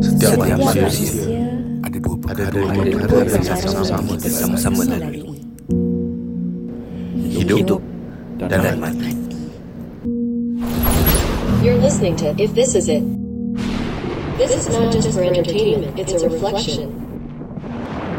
Setiap, Setiap manusia, manusia ada dua perkara, ada dua yang perkara yang sama-sama kita sama-sama lalui. hidup, dan mati. You're listening to If This Is It. This is not just for entertainment, it's a reflection.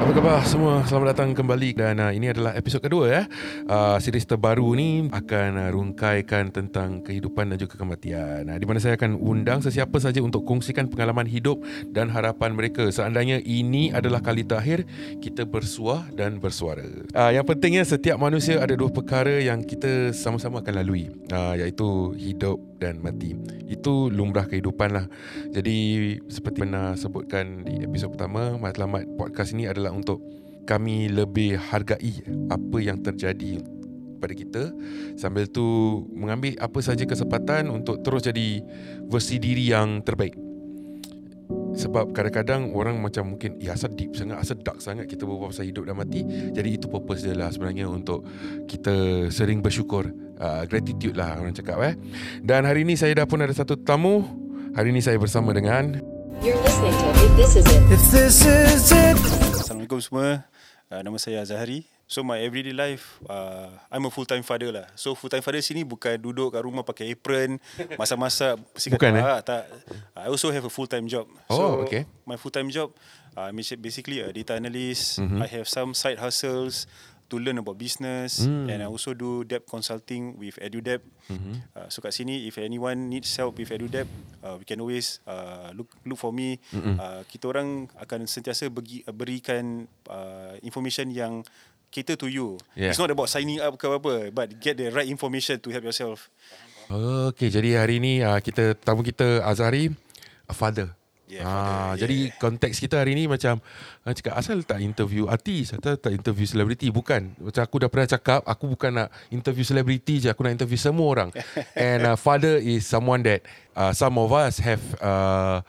Apa khabar semua? Selamat datang kembali dan uh, ini adalah episod kedua ya. Uh, series terbaru ni akan uh, rungkaikan tentang kehidupan dan juga kematian. Uh, di mana saya akan undang sesiapa saja untuk kongsikan pengalaman hidup dan harapan mereka. Seandainya ini adalah kali terakhir kita bersuah dan bersuara. Uh, yang pentingnya setiap manusia ada dua perkara yang kita sama-sama akan lalui, uh, iaitu hidup dan mati. Itu lumrah kehidupan lah. Jadi seperti pernah sebutkan di episod pertama, matlamat podcast ini adalah untuk kami lebih hargai apa yang terjadi pada kita sambil tu mengambil apa saja kesempatan untuk terus jadi versi diri yang terbaik. Sebab kadang-kadang orang macam mungkin Ya asal deep sangat Asal dark sangat Kita berbual pasal hidup dan mati Jadi itu purpose dia lah sebenarnya Untuk kita sering bersyukur uh, Gratitude lah orang cakap eh Dan hari ni saya dah pun ada satu tamu Hari ni saya bersama dengan You're listening to If This Is It. If this is it. Assalamualaikum semua. Uh, nama saya Azhari. So my everyday life, uh, I'm a full time father lah. So full time father sini bukan duduk kat rumah pakai apron, masak-masak. mesti Bukan, eh? "Ah, tak. I also have a full time job. Oh, so okay. my full time job, uh, basically a data analyst. Mhm. I have some side hustles to learn about business Mm. and I also do debt consulting with EduDebt. Mhm. Uh, so kat sini if anyone needs help with EduDebt, uh, we can always uh, look look for me. Mm-mm. Uh, kita orang akan sentiasa bagi, uh, berikan uh, information yang cater to you. Yeah. It's not about signing up ke apa, but get the right information to help yourself. Okay, jadi hari ni uh, kita tamu kita Azhari, a father. Yeah, ah, father, jadi yeah. konteks kita hari ni macam uh, cakap asal tak interview artis atau tak interview selebriti bukan macam aku dah pernah cakap aku bukan nak interview selebriti je aku nak interview semua orang and uh, father is someone that uh, some of us have uh,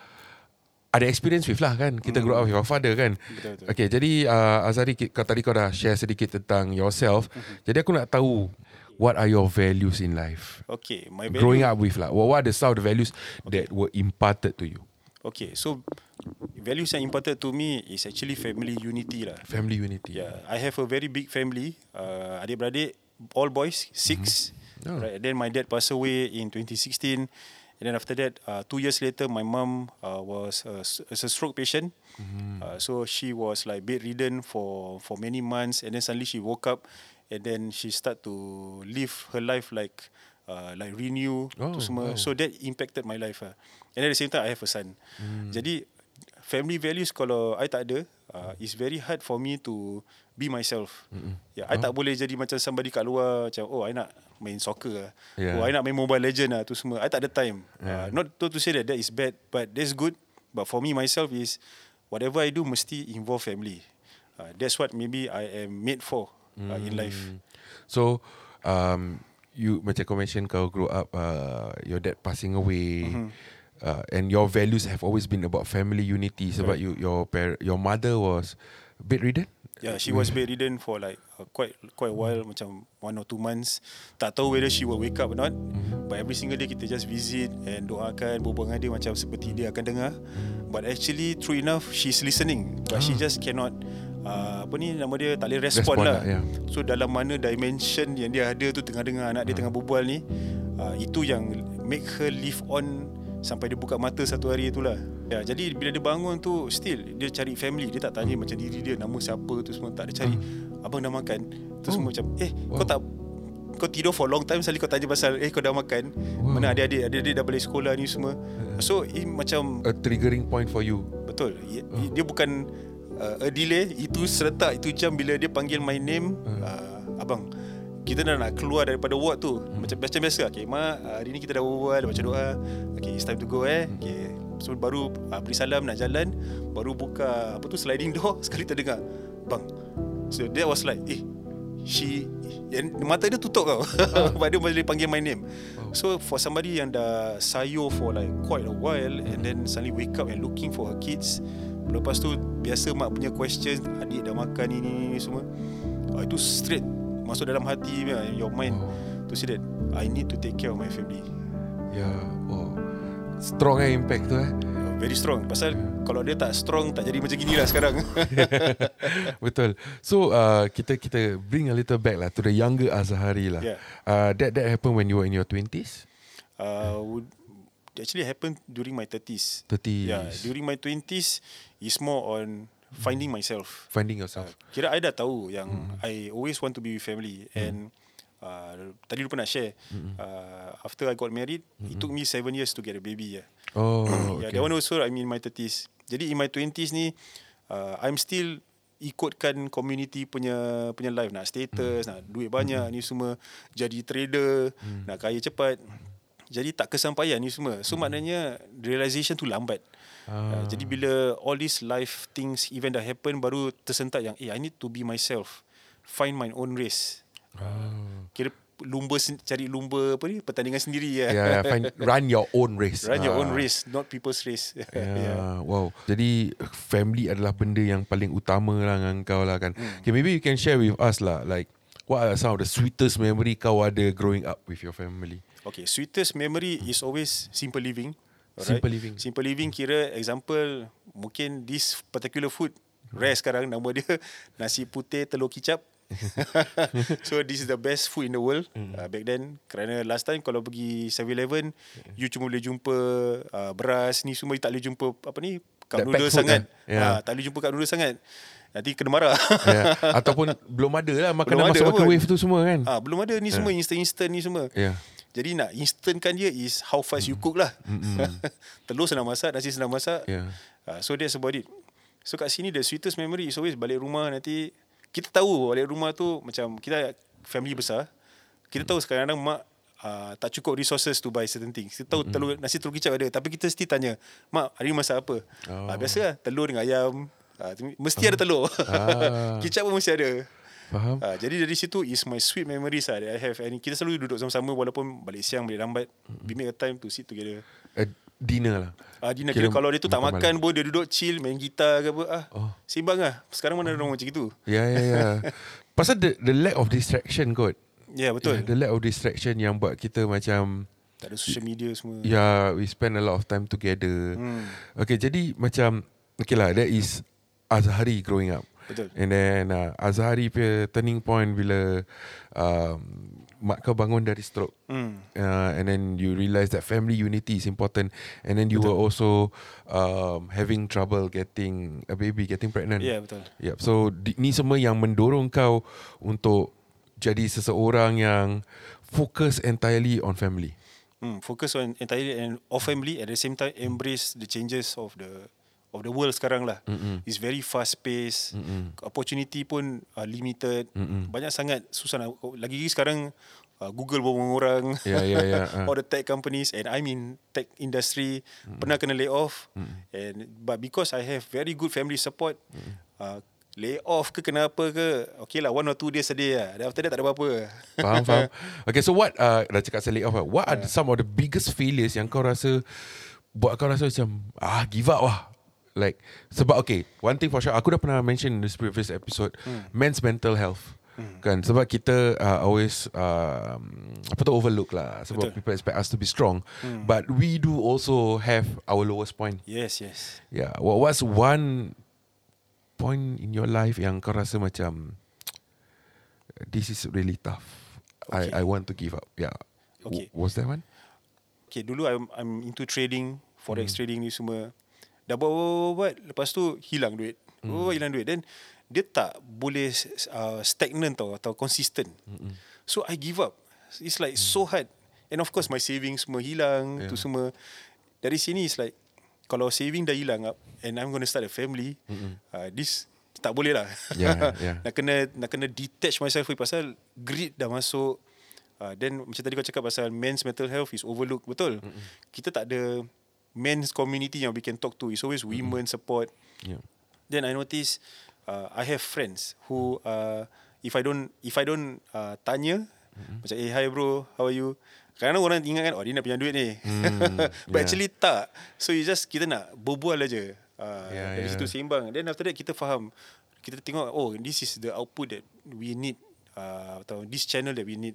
ada experience with lah kan kita grow up with our father kan Hmm. Betul, betul. Okay jadi uh, kau tadi kau dah share sedikit tentang yourself Mhm. jadi aku nak tahu what are your values in life Okay, my value. growing up with lah. What, what are the some of the values that were imparted to you? Okay, so values yang important to me is actually family unity lah. Family unity. Yeah, I have a very big family. Uh, adik-beradik, all boys, six. Oh. Right. Then my dad passed away in 2016. And then after that, uh, two years later, my mom uh, was a, a stroke patient. Uh, so she was like bedridden for for many months. And then suddenly she woke up, and then she start to live her life like uh, like renew Oh, tu semua. wow. So that impacted my life. Uh. And at the same time, I have a son. Jadi family values kalau I tak ada, uh, it's very hard for me to be myself. Mm-hmm. Yeah, I tak boleh jadi macam somebody kat luar macam oh I nak main soccer lah. Yeah. Oh I nak main Mobile Legend lah tu semua. I tak ada time. Yeah. Uh, not to, to say that that is bad, but that's good. But for me myself is whatever I do mesti involve family. Uh, that's what maybe I am made for uh, in life. So, um, you macam kau mention kau grow up, uh, your dad passing away, Mm-hmm. uh, and your values have always been about family unity. Sebab you your par- your mother was bedridden. Yeah, she was bedridden for like uh, quite quite a while, macam one or two months. Tak tahu whether she will wake up or not. But every single day kita just visit and doakan, berbual dengan dia macam seperti dia akan dengar. But actually, true enough, she's listening. But she just cannot uh, apa ni nama dia tak boleh respond, Respond lah. yeah. So dalam mana dimension yang dia ada tu tengah dengar anak dia tengah berbual ni, uh, itu yang make her live on sampai dia buka mata satu hari itulah. Ya, jadi bila dia bangun tu still dia cari family, dia tak tanya macam diri dia nama siapa tu semua tak dia cari abang dah makan. Tu semua macam eh kau tak kau tidur for long time sekali kau tanya pasal eh kau dah makan. Wow. Mana adik-adik, adik-adik dah balik sekolah ni semua. So it macam A triggering point for you. Betul. Dia, dia bukan uh, a delay, itu serentak itu jam bila dia panggil my name, uh, abang. Kita dah nak keluar daripada ward tu. Macam macam biasa. Okay, mak, uh, hari ni kita dah berbual, dah baca doa. Okay, it's time to go eh. Okay. So baru uh, beri salam nak jalan, baru buka apa tu sliding door sekali terdengar, bang. So that was like, eh, she yang mata dia tutup kau. Sebab dia boleh panggil my name. So for somebody yang dah sayo for like quite a while and then suddenly wake up and looking for her kids. Lepas tu biasa mak punya question, adik dah makan ni ni, ni semua. Uh, itu straight masuk dalam hati punya, your mind to say that I need to take care of my family. Ya, oh. Strong eh impact tu eh. very strong. Pasal kalau dia tak strong tak jadi macam gini lah sekarang. Betul. So uh, kita kita bring a little back lah to the younger Azhari lah. Yeah. Uh, that that happened when you were in your twenties, uh, would actually happened during my 30s. thirties. Yeah, during my 20s is more on finding myself. finding yourself. Kira I dah tahu yang I always want to be with family and uh, tadi lupa nak share. Uh, after I got married, it took me seven years to get a baby. Yeah. Oh, Yeah, okay. that one also I'm in my 30s. Jadi in my 20s ni uh, I'm still ikutkan community punya punya life nak status, nak duit banyak ni semua, jadi trader, nak kaya cepat. Jadi tak kesampaian ni semua. So maknanya realization tu lambat. Uh, jadi bila all these life things event dah happen baru tersentak yang eh I need to be myself. Find my own race. Oh. Kira lumba cari lumba apa ni pertandingan sendiri ya. Yeah, yeah, find, run your own race. Run your Ah. own race, not people's race. Yeah. Wow. Jadi family adalah benda yang paling utama lah dengan kau lah kan. Hmm. Okay, maybe you can share with us lah like what are some of the sweetest memory kau ada growing up with your family? Okay, sweetest memory is always simple living. Simple living. Simple living kira example mungkin this particular food rare sekarang nama dia nasi putih telur kicap. so this is the best food in the world Hmm. uh, back then kerana last time kalau pergi 7-Eleven you cuma boleh jumpa uh, beras ni semua you tak boleh jumpa apa ni cup That noodle sangat. kan? Yeah. Ah, tak boleh jumpa cup noodle sangat. Nanti kena marah. yeah. Ataupun belum ada lah makanan Belum masuk microwave tu semua kan? Ah, belum ada ni semua instant-instant ni semua. Yeah. Jadi nak instantkan dia is how fast you cook lah. Telur senang masak, nasi senang masak. Yeah. Uh, so that's about it. So kat sini the sweetest memory is always balik rumah nanti kita tahu balik rumah tu macam kita family besar. Kita tahu sekarang-kadang mak uh, tak cukup resources to buy certain things. Kita tahu telur nasi telur kicap ada tapi kita still tanya, "Mak, hari ni masak apa?" Oh. Oh. Uh, biasa lah, telur dengan ayam. Uh, mesti ada telur. Ah. kicap pun mesti ada. Faham? Uh, jadi dari situ is my sweet memories lah that I have. And kita selalu duduk sama-sama walaupun balik siang, balik lambat. We make a time to sit together. Uh, dinner lah. Ah, Dina kira, kalau dia tu tak makan malam. pun dia duduk chill main gitar ke apa ah. Oh. Seimbang lah. Sekarang mana ada orang macam gitu? Ya, ya, ya. Pasal the, the lack of distraction kot. Ya yeah, betul. Yeah, the lack of distraction yang buat kita macam tak ada social media semua. Ya, yeah, we spend a lot of time together. Hmm. Okay, jadi macam okay lah, that is Azhari growing up. Betul. And then uh, Azhari punya turning point bila um, mak kau bangun dari stroke. Hmm. Uh, and then you realise that family unity is important. And then you Betul. were also um, having trouble getting a baby, getting pregnant. Ya yeah, betul. Yep. So di, ni semua yang mendorong kau untuk jadi seseorang yang fokus entirely on family. Hmm. Focus on entirely and of family at the same time embrace the changes of the of the world sekarang lah. Mm-mm. It's very fast paced. Mm-mm. Opportunity pun uh, limited. Mm-mm. Banyak sangat susah nak lagi sekarang uh, Google berapa orang. Ya, ya, ya, ah. All the tech companies and I'm in tech industry pernah kena lay off and but because I have very good family support uh, lay off ke kenapa ke okay lah one or two days sedih lah then after that tak ada apa-apa Faham, faham. Okay, so what, uh, dah cakap select off, lah. what are some of the biggest failures yang kau rasa, buat kau rasa macam, ah, give up lah. Like, sebab okay, one thing for sure, aku dah pernah mention in this previous episode, men's mental health. Kan? Sebab kita uh, always uh, apa tu overlook lah. Sebab Betul. people expect us to be strong. But we do also have our lowest point. Yes yes. Yeah. What what's one point in your life yang kau rasa macam this is really tough? Okay. I I want to give up. Yeah. Okay. W- was that one? Okay dulu I'm, I'm into trading Forex trading ni semua Dah buat, buat, buat, buat Lepas tu hilang duit. Oh hilang duit. Then dia tak boleh uh, stagnant tau Atau consistent. So I give up. It's like so hard. And of course my savings semua hilang yeah. Tu semua. Dari sini it's like Kalau saving dah hilang up And I'm gonna start a family uh, This tak boleh lah. Yeah, yeah. Nak kena Nak kena detach myself Pasal greed dah masuk. Uh, then macam tadi kau cakap pasal men's mental health is overlooked betul. Mm-hmm. Kita tak ada men's community yang we can talk to. It's always women support. yeah Then I notice uh, I have friends who uh, if I don't if I don't uh, tanya mm-hmm. macam eh hi bro how are you kadang orang ingat kan oh dia nak pinjam duit ni Mm, but yeah. actually tak so you just kita nak berbual aja uh, Yeah, dari yeah. situ seimbang then after that kita faham kita tengok oh this is the output that we need uh, atau this channel that we need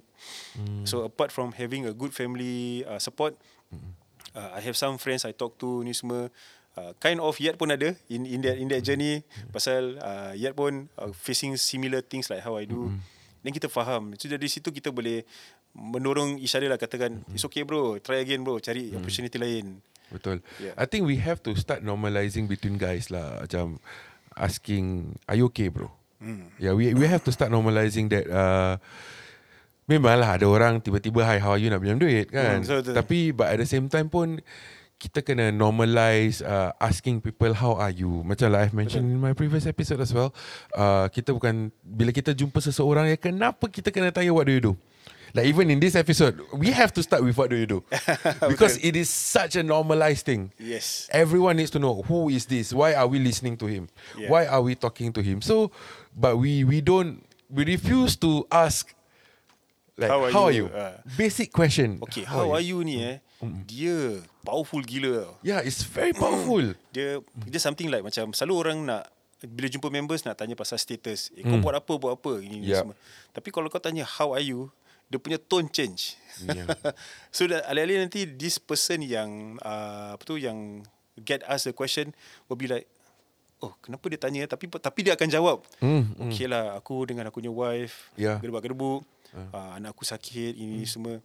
Mm. so apart from having a good family uh, support uh, I have some friends I talk to ni semua uh, kind of Yat pun ada in in that in that journey pasal uh, Yat pun uh, facing similar things like how I do. Mm-hmm. Dan kita faham. So dari situ kita boleh mendorong other lah katakan mm-hmm. it's okay bro, try again bro, cari mm-hmm. opportunity lain. Betul. Yeah. I think we have to start normalizing between guys lah. Macam asking, are you okay bro? Hmm. Yeah, we we have to start normalizing that. Uh, memanglah ada orang tiba-tiba hi how are you nak pinjam duit kan. Hmm, betul, betul. Tapi but at the same time pun kita kena normalize uh, asking people how are you. Macam like I've mentioned in my previous episode as well. Uh, kita bukan bila kita jumpa seseorang ya kenapa kita kena tanya what do you do? Like even in this episode, we have to start with what do you do? Because it is such a normalized thing. Yes. Everyone needs to know who is this? Why are we listening to him? Yeah. Why are we talking to him? So, but we we don't we refuse to ask like how How are are you? you? Ah. Basic question. Okay, how, are you ni eh? Dia powerful gila. Yeah, it's very powerful. Dia dia something like macam selalu orang nak bila jumpa members nak tanya pasal status. Eh, kau buat apa buat apa ini Yup. semua. Tapi kalau kau tanya how are you, dia punya tone change. Yeah. so that alih-alih nanti this person yang uh, apa tu yang get asked the question will be like Oh, kenapa dia tanya tapi tapi dia akan jawab. Hmm, Okay lah, aku dengan aku punya wife Yeah. gedebak-gedebuk. Uh, anak aku sakit ini semua.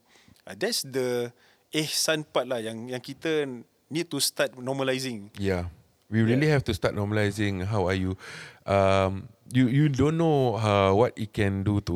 Uh, that's the ihsan part lah yang yang kita need to start normalizing. Yeah. We really have to start normalizing how are you. Um, you you don't know uh, what it can do to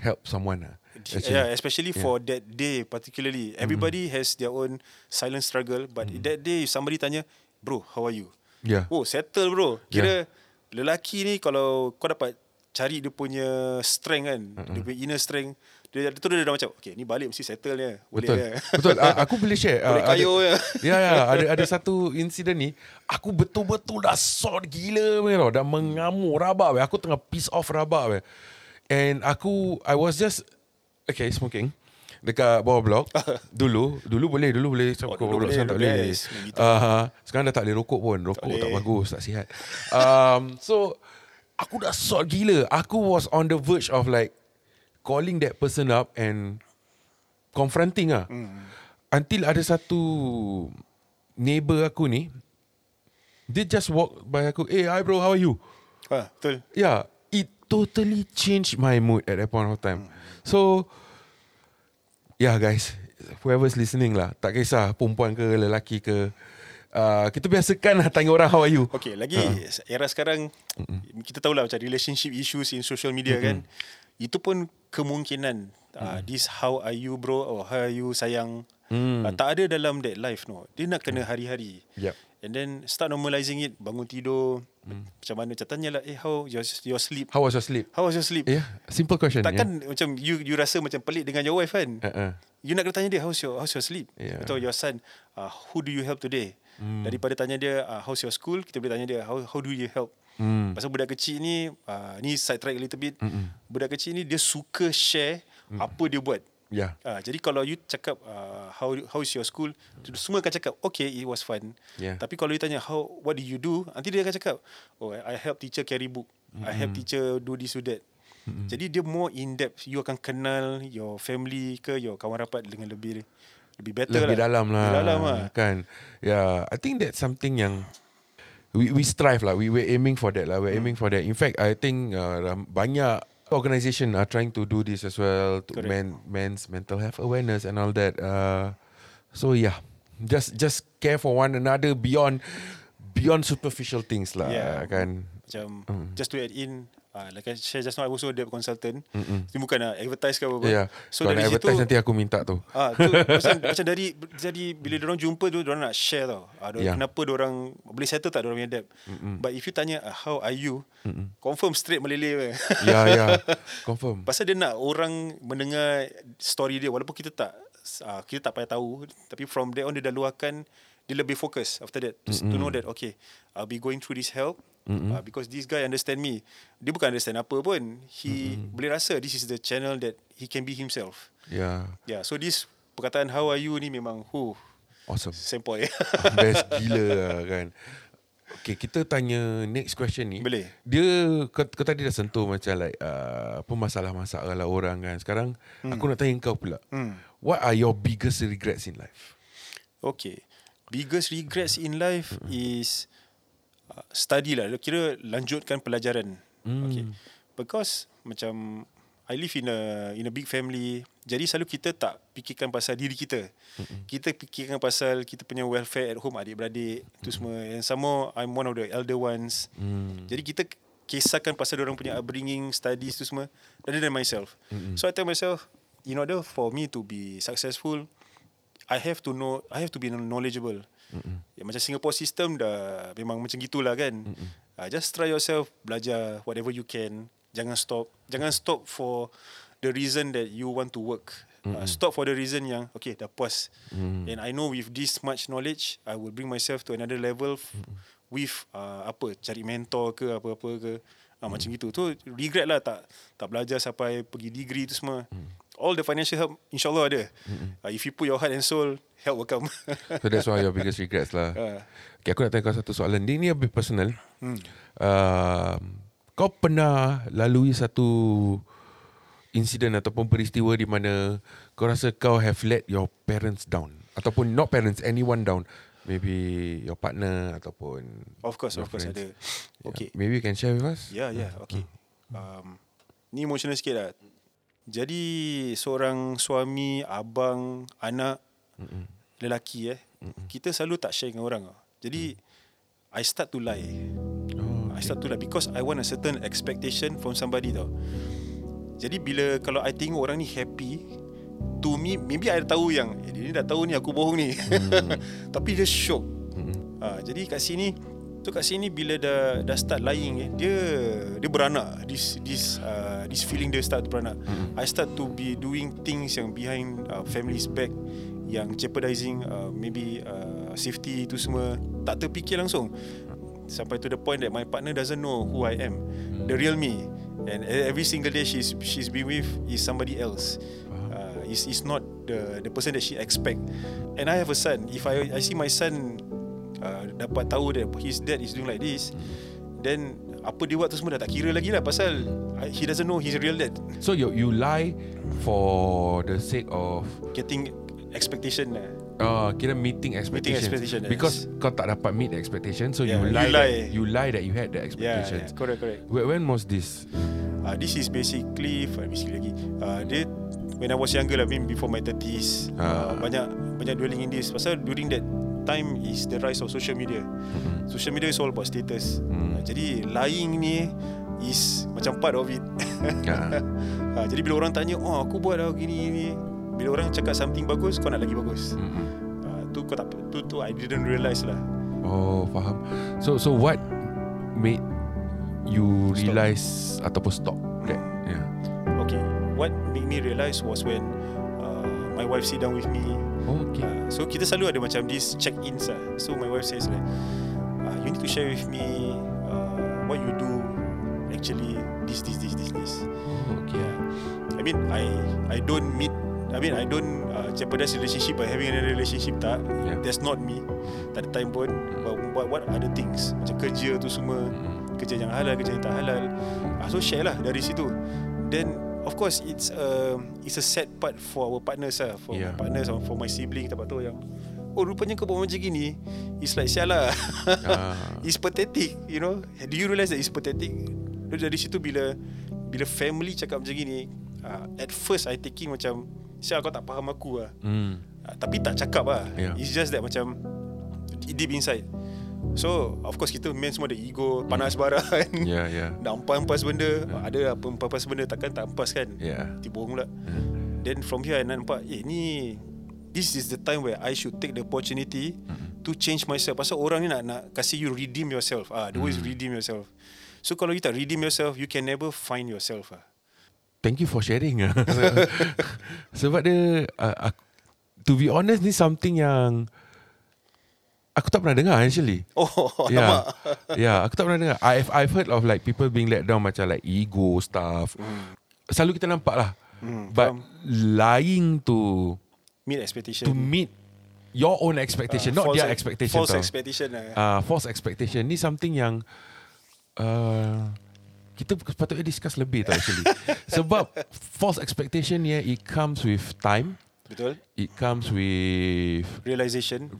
help someone. ah. Actually. Yeah, especially for that day particularly. Everybody has their own silent struggle, but that day if somebody tanya, "Bro, how are you?" Yeah. Oh, settle bro. Kira lelaki ni kalau kau dapat cari dia punya strength kan, dia punya inner strength, dia dia tu dia dah macam, okay, ni balik mesti settle dia. Boleh Betul. ya. Betul. Aku boleh share. Boleh ada- kayu je. Ya, ya. Ada ada satu insiden ni. Aku betul-betul dah sort gila weh, tau. Dah mengamuk rabak weh. Aku tengah piss off rabak weh. And aku, I was just, okay, smoking. Dekat bawah blok Dulu Dulu boleh Dulu boleh Sampai Oh, blok Sekarang tak boleh uh, Sekarang dah tak boleh rokok pun Rokok tak, boleh. bagus Tak sihat um, So Aku dah sort gila Aku was on the verge of like Calling that person up And Confronting ah. Hmm. Until ada satu Neighbor aku ni Dia just walk by aku Eh hi bro how are you Ha, betul. Yeah, it totally changed my mood at that point of time. So, yeah guys, whoever's listening lah, tak kisah perempuan ke lelaki ke, uh, kita biasakan lah tanya orang how are you. Okay, lagi era sekarang kita tahulah macam relationship issues in social media kan. Itu pun kemungkinan uh, this how are you bro or how are you sayang Mm. uh, tak ada dalam that life no. Dia nak kena hari-hari. Yep. And then start normalizing it, bangun tidur. Macam mana macam tanyalah eh how your your sleep? How was your sleep? How was your sleep? Yeah, simple question. Takkan macam you you rasa macam pelik dengan your wife kan? Yeah. Uh-uh. You nak kena tanya dia how's your how's your sleep Yeah. atau your son uh, who do you help today Hmm. daripada tanya dia uh, how's your school? Kita boleh tanya dia how how do you help? Hmm. pasal budak kecil ni uh, ni side track a little bit. Budak kecil ni dia suka share Mm. apa dia buat. Yeah. uh, jadi kalau you cakap uh, how how is your school semua akan cakap okay it was fun. Yeah. tapi kalau you tanya how what did you do? Nanti dia akan cakap oh I help teacher carry book. I help teacher do this do that. Jadi dia more in depth. You akan kenal your family ke your kawan rapat dengan lebih lebih better Lebih lah dalam lah. lebih dalam lah Kan. Yeah, I think that's something yang we we strive lah. We we're aiming for that lah. We're Hmm. aiming for that. In fact, I think uh, banyak organisation are trying to do this as well to Correct. men men's mental health awareness and all that. Uh, so yeah, just just care for one another beyond beyond superficial things lah. Yeah. Kan. macam Hmm. just to add in uh, like I share just now I also debt consultant Ini bukan nak advertise ke apa Yeah. so Kalau dari nak situ advertise nanti aku minta tu. Ah, tu macam, macam dari jadi bila orang jumpa tu orang nak share tau. Ah, Yeah. yeah. kenapa orang boleh settle tak orang punya debt. Mm-mm. But if you tanya ah, how are you? Mm-mm. Confirm straight meleleh. Ya ya. Confirm. Pasal dia nak orang mendengar story dia walaupun kita tak uh, kita tak payah tahu tapi from there on dia dah luahkan dia lebih fokus after that to, to know that okay I'll be going through this help uh, because this guy understand me dia bukan understand apa pun he boleh rasa this is the channel that he can be himself Yeah. yeah so this perkataan how are you ni memang hu Awesome. sempoi Best gila lah kan Okay kita tanya Next question ni Boleh. Dia kau, kau tadi dah sentuh Macam like uh, Apa masalah-masalah lah orang kan Sekarang hmm. Aku nak tanya kau pula Hmm. What are your biggest regrets in life? okay biggest regrets in life is uh, study lah. Kira lanjutkan pelajaran. Hmm. Okay. Because macam I live in a in a big family. Jadi selalu kita tak fikirkan pasal diri kita. Kita fikirkan pasal kita punya welfare at home adik-beradik tu semua. And some more I'm one of the elder ones. Hmm. Jadi kita kisahkan pasal orang punya upbringing, studies tu semua rather than myself. So I tell myself in order for me to be successful I have to know I have to be knowledgeable. Ya, macam Singapore system dah memang macam gitulah kan. Uh, just try yourself, belajar whatever you can. Jangan stop. Jangan stop for the reason that you want to work. Uh, stop for the reason yang okay dah puas. And I know with this much knowledge, I will bring myself to another level f- with uh, apa cari mentor ke apa-apa ke. Uh, macam gitu. Tu regret lah tak tak belajar sampai pergi degree tu semua. All the financial help insyaAllah ada. Uh, if you put your heart and soul, help will come. So that's why your biggest regrets lah. Ah. Okay, aku nak tanya kau satu soalan. Dia ni lebih personal. Hmm. Uh, kau pernah lalui satu insiden ataupun peristiwa di mana kau rasa kau have let your parents down ataupun not parents anyone down maybe your partner ataupun Of course, of course friends. ada. Yeah. Okay. maybe you can share with us Ya, ya, okay. Um, ni emotional sikit lah. Jadi seorang suami, abang, anak, lelaki eh, kita selalu tak share dengan orang. Jadi I start to lie. oh, I start to lie because I want a certain expectation from somebody tau. Jadi bila kalau I tengok orang ni happy, to me maybe I tahu yang eh, dia ni dah tahu ni aku bohong ni. Tapi dia shock. Ha, jadi kat sini tu kat sini bila dah dah start lying eh, dia dia beranak. This this uh, this feeling dia start beranak. I start to be doing things yang behind uh, family's back yang jeopardizing uh, maybe uh, safety tu semua. Tak terfikir langsung. Sampai to the point that my partner doesn't know who I am. The real me. And e- every single day she's she's been with is somebody else. Uh, is is not the the person that she expect. And I have a son. If I I see my son dapat tahu that his dad is doing like this then apa dia buat tu semua dah tak kira lagi lah pasal he doesn't know his real dad so you you lie for the sake of getting expectation lah Uh, kira meeting expectations. expectation, yes. Because kau tak dapat meet the expectation, so Yeah, you you lie. lie. That, you lie that you had the yeah, expectations. yeah correct correct When, when was this? Uh, this is basically basically lagi. Uh, dia when I was younger lah, I mean before my 30s. Uh, Ah. banyak banyak dwelling in this. Pasal during that time is the rise of social media. Social media is all about status. Hmm. Uh, jadi lying ni is macam part of it. Ah. uh, jadi bila orang tanya, "Oh, aku buat dah gini ni." Bila orang cakap something bagus, kau nak lagi bagus. Mm-mm. Uh, tu kau tak tu tu I didn't realise lah. Oh, faham. So so what made you Stop. realize ataupun stop that? Yeah. Okay, what made me realise was when uh, my wife sit down with me Oh, okay. Uh, so kita selalu ada macam this check-ins lah. So my wife says like, uh, you need to share with me uh, what you do actually this this this this this. Oh, okay. Yeah. I mean I I don't meet I mean I don't uh, jeopardize relationship by having another relationship tak. Yeah. That's not me. Tak ada time pun. But what, what other things macam kerja tu semua Mm. kerja yang halal kerja yang tak halal. Uh, so share lah dari situ. Then of course it's a it's a sad part for our partners lah, for Yeah. my partners or for my sibling dapat tahu yang oh rupanya kau buat macam gini. It's like sial lah. Ah. it's pathetic, you know. Do you realise that it's pathetic? Dari dari situ bila bila family cakap macam gini, uh, at first I thinking macam sial kau tak faham aku lah. Mm. Uh, tapi tak cakap lah. Yeah. It's just that macam deep inside. So of course kita men semua ada ego, panas bara kan. Yeah, yeah. Nak empas-empas benda Ada apa empas-empas benda Takkan tak empas kan Yeah. Nanti bohong pula Then from here I nampak Eh ni This is the time where I should take the opportunity To change myself Pasal orang ni nak nak Kasih you redeem yourself ah, The word is redeem yourself So kalau you tak redeem yourself You can never find yourself ah. Thank you for sharing. ah. Sebab dia, uh, to be honest ni something yang aku tak pernah dengar actually. Oh yeah. alamak yeah, aku tak pernah dengar. I've I've heard of like people being let down macam like ego stuff. Selalu kita nampak lah. Hmm, But faham. lying to Meet expectation to meet your own expectation, Ah, not their ex- expectation. False tau. expectation lah uh, false expectation ni something yang uh, kita sepatutnya discuss lebih tau actually. Sebab false expectation ni it comes with time, Betul it comes with Realization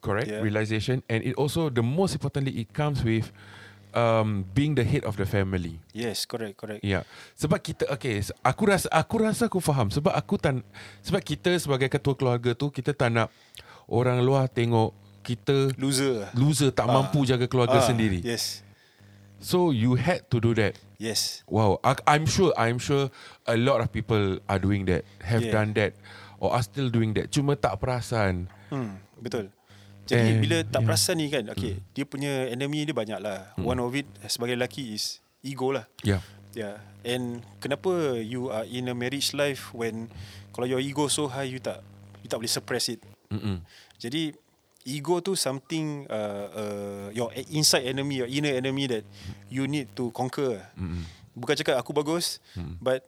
correct Yeah. realization and it also the most importantly it comes with um, being the head of the family Yes, correct, correct. Ya. Sebab kita okay, aku rasa aku rasa aku faham sebab aku tan sebab kita sebagai ketua keluarga tu kita tak nak orang luar tengok kita Loser. loser tak Ah. mampu jaga keluarga Ah, sendiri. Yes. So you had to do that. Yes. Wow, I- I'm sure I'm sure a lot of people are doing that, have Yeah. done that or are still doing that. Cuma tak perasan. Hmm, betul. Jadi And- bila tak yeah. perasan ni kan, okay, dia punya enemy dia banyak lah. One of it sebagai lelaki is ego lah. Yeah. Yeah. And kenapa you are in a marriage life when kalau your ego so high you tak you tak boleh suppress it. Mm-mm. Jadi ego tu something uh, uh, your inside enemy, your inner enemy that you need to conquer. Mm-mm. Bukan cakap aku bagus, but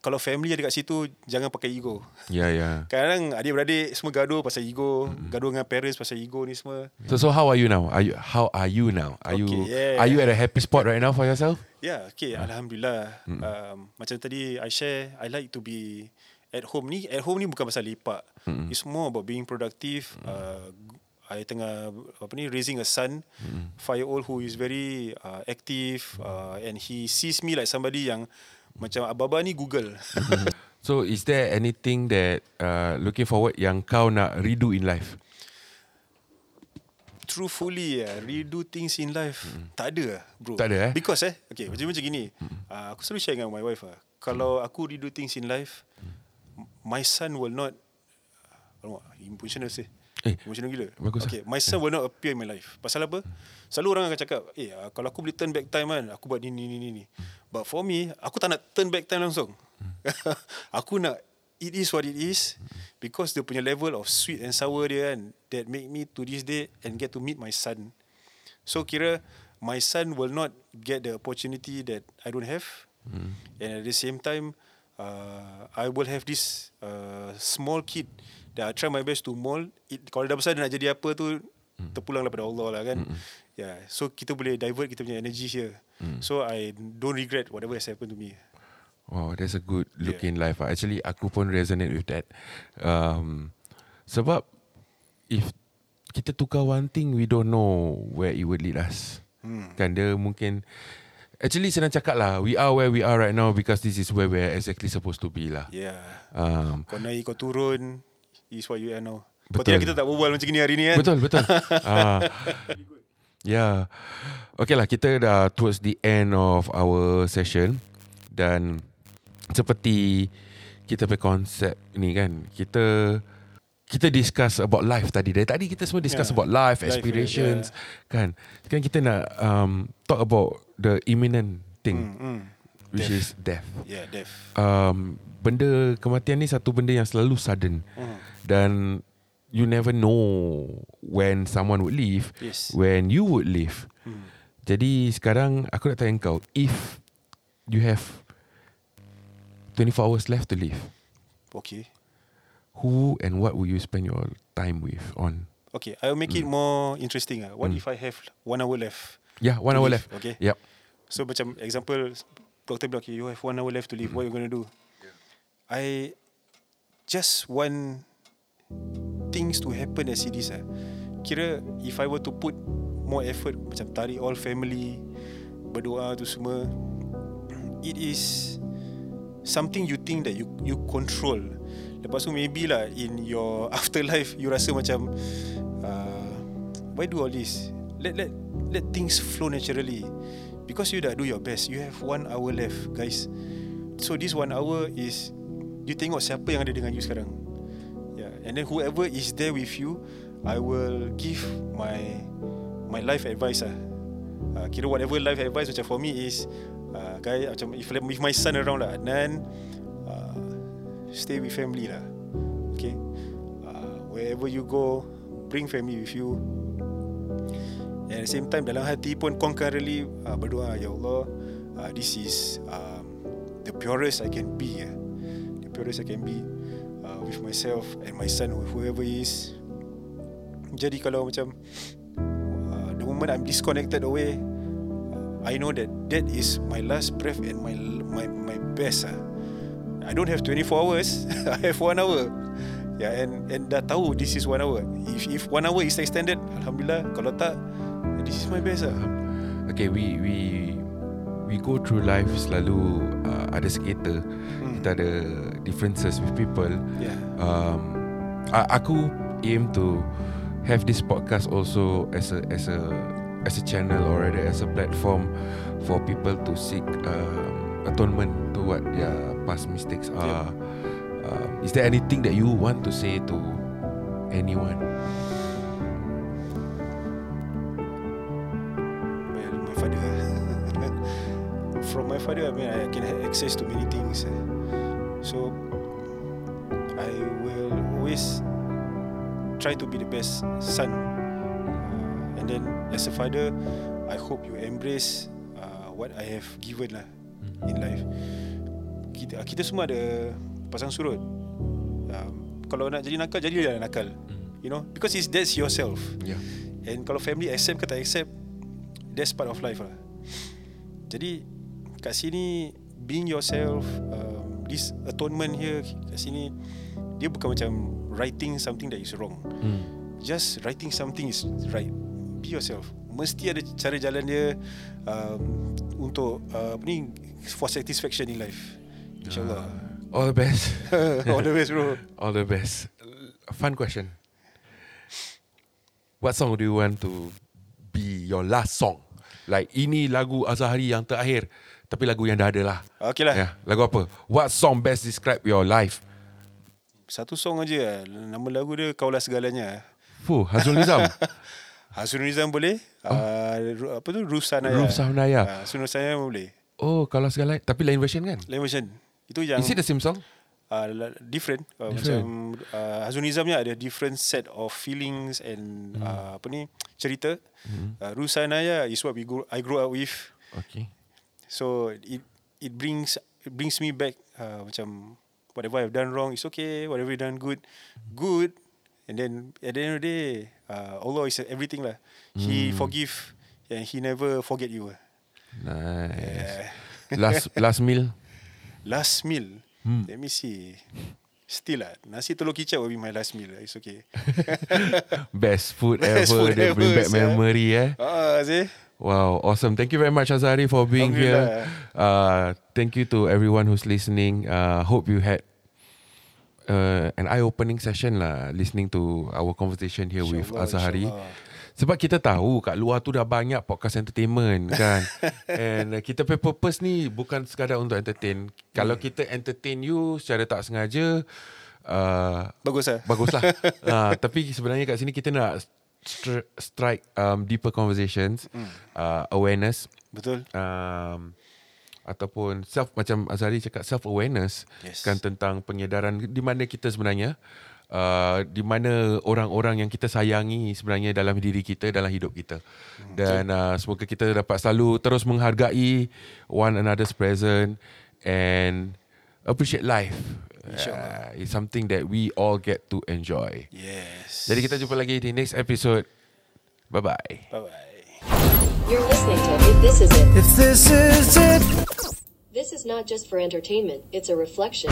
kalau family ada kat situ jangan pakai ego. Ya, ya. Kadang-kadang adik-beradik semua gaduh pasal ego, gaduh dengan parents pasal ego ni semua. So so how are you now? Are you how are you now? Are you Okay, yeah. are you at a happy spot right now for yourself? Ya, yeah, okay, alhamdulillah. Um, macam tadi I share, I like to be at home ni. At home ni bukan pasal lepak. It's more about being productive. Uh, I tengah apa ni raising a son, five year old who is very uh, active uh, and he sees me like somebody yang macam ababa ni Google. So is there anything that uh, looking forward yang kau nak redo in life? Truthfully uh, redo things in life tak ada lah, bro. Tak ada, eh? Because eh okay macam macam gini. Uh, aku selalu share dengan my wife ah. Kalau aku redo things in life my son will not Alamak, emotional sih. Eh, emotional gila. bagus okay, my son will not appear in my life. Pasal apa? Selalu orang akan cakap, eh ah, kalau aku boleh turn back time kan, aku buat ni ni ni ni. But for me, aku tak nak turn back time langsung. aku nak it is what it is because dia punya level of sweet and sour dia kan that make me to this day and get to meet my son. So kira my son will not get the opportunity that I don't have. And at the same time uh, I will have this uh, small kid I try my best to mold. It, kalau dah besar dia nak jadi apa tu terpulang daripada Allah lah kan. Yeah, so kita boleh divert kita punya energy here. So I don't regret whatever has happened to me. Wow, that's a good look in life. Actually, aku pun resonate with that. Um, sebab if kita tukar one thing, we don't know where it would lead us. Hmm. Kan dia mungkin Actually senang cakap lah We are where we are right now Because this is where we're exactly supposed to be lah Yeah. um, Kau naik kau turun is what you are now. Betul. kita tak berbual macam ni hari ni kan. Betul betul ah. Ya Okay lah kita dah Towards the end of our session Dan Seperti Kita punya konsep ni kan Kita kita discuss about life tadi. Dari tadi kita semua discuss Yeah. about life, Life, aspirations, kan. Sekarang kita nak um, talk about the imminent thing, Hmm, hmm. which Death. is death. Yeah, deaf. Um, benda kematian ni satu benda yang selalu sudden Hmm. Dan you never know when someone would leave, Yes. when you would leave. Hmm. Jadi sekarang aku nak tanya kau, if you have 24 hours left to live, Okay. who and what will you spend your time with on? Okay, I will make it more interesting. Ah, What if I have one hour left? Yeah, one hour live, left. okay. Yep. So macam example, doctor bilang, okay, you have one hour left to live. What you gonna do? I just want things to happen as it is. Ah. Kira if I were to put more effort, macam tarik all family, berdoa tu semua, it is something you think that you you control. Lepas tu maybe lah in your afterlife you rasa macam uh, why do all this? Let let let things flow naturally. Because you dah do your best. You have one hour left, guys. So this one hour is you tengok siapa yang ada dengan you sekarang. And then whoever is there with you, I will give my my life advice ah. Uh, kira whatever life advice macam for me is uh, guy macam if if my son around lah then uh, stay with family lah. Okay. Uh, wherever you go, bring family with you. And at the same time dalam hati pun concurrently uh, berdoa ya Allah uh, this is um, the purest I can be ya. The purest I can be uh, with myself and my son whoever he is. Jadi kalau macam uh, the moment I'm disconnected away I know that that is my last breath and my my my best ah. I don't have 24 hours. I have one hour. Yeah, and and dah tahu this is one hour. If if one hour is extended, alhamdulillah. Kalau tak, this is my best lah. Okay, we we we go through life selalu uh, ada skater, Hmm. kita ada differences with people. Yeah. Um, I, aku aim to have this podcast also as a as a as a channel or rather as a platform for people to seek um, atonement to what their past mistakes are. Um, is there anything that you want to say to anyone? Father, I mean, I can have access to many things. eh. So, I will always try to be the best son. Uh, and then, as a father, I hope you embrace uh, what I have given lah in life. Kita, kita semua ada pasang surut. Um, kalau nak jadi nakal, jadilah nakal. You know, because it's that's yourself. Yeah. And kalau family accept ke tak accept That's part of life lah Jadi Kat sini Being yourself um, This atonement here Kat sini Dia bukan macam Writing something that is wrong Mm. Just writing something is right Be yourself Mesti ada cara jalan dia um, Untuk uh, Apa ni For satisfaction in life InsyaAllah All the best. All the best bro All the best. Fun question. What song do you want to be your last song? Like ini lagu Azahari yang terakhir tapi lagu yang dah ada lah. Okay lah Yeah, lagu apa? What song best describe your life? Satu song aja lah Nama lagu dia Kaulah Segalanya Fuh, Hazrul Nizam. Hasrul Nizam boleh uh, Ru- Apa tu Ruf Sanaya Ruf Sanaya. uh, Hasrul Sanaya boleh oh, kalau segala tapi lain version kan? Lain version Itu yang Is it the same song? uh, Different, uh, Different. Macam uh, Hasrul Nizamnya ada different set of feelings And Hmm. uh, Apa ni Cerita uh, Ruf Sanaya is what we grew, I grew up with Okay. So it it brings it brings me back uh, macam whatever I've done wrong is okay, whatever I've done good, good. And then at the end of the day, uh, Allah is everything lah. He forgive and he never forget you. Nice. Last last meal. Last meal, let me see. Still lah, nasi telur kicap will be my last meal. It's okay. Best food Best ever. food That bring back memory eh. Ah, see? Wow, awesome. Thank you very much, Azari, for being here. Uh, thank you to everyone who's listening. Uh, hope you had uh, an eye-opening session lah, listening to our conversation here with InsyaAllah, Azhari. Sebab kita tahu kat luar tu dah banyak podcast entertainment kan. And uh, kita punya purpose ni bukan sekadar untuk entertain. Kalau kita entertain you secara tak sengaja, uh, Bagus lah. Baguslah. uh, tapi sebenarnya kat sini kita nak stri- strike um, deeper conversations, uh, awareness, Betul. um, ataupun self macam Azari cakap self awareness Yes. kan tentang penyedaran di mana kita sebenarnya uh, di mana orang-orang yang kita sayangi sebenarnya dalam diri kita dalam hidup kita. Dan uh, semoga kita dapat selalu terus menghargai one another's present and appreciate life uh, it's something that we all get to enjoy Yes. jadi kita jumpa lagi di next episode bye bye Bye-bye. You're listening to If This Is It. If this is it. This is not just for entertainment, it's a reflection.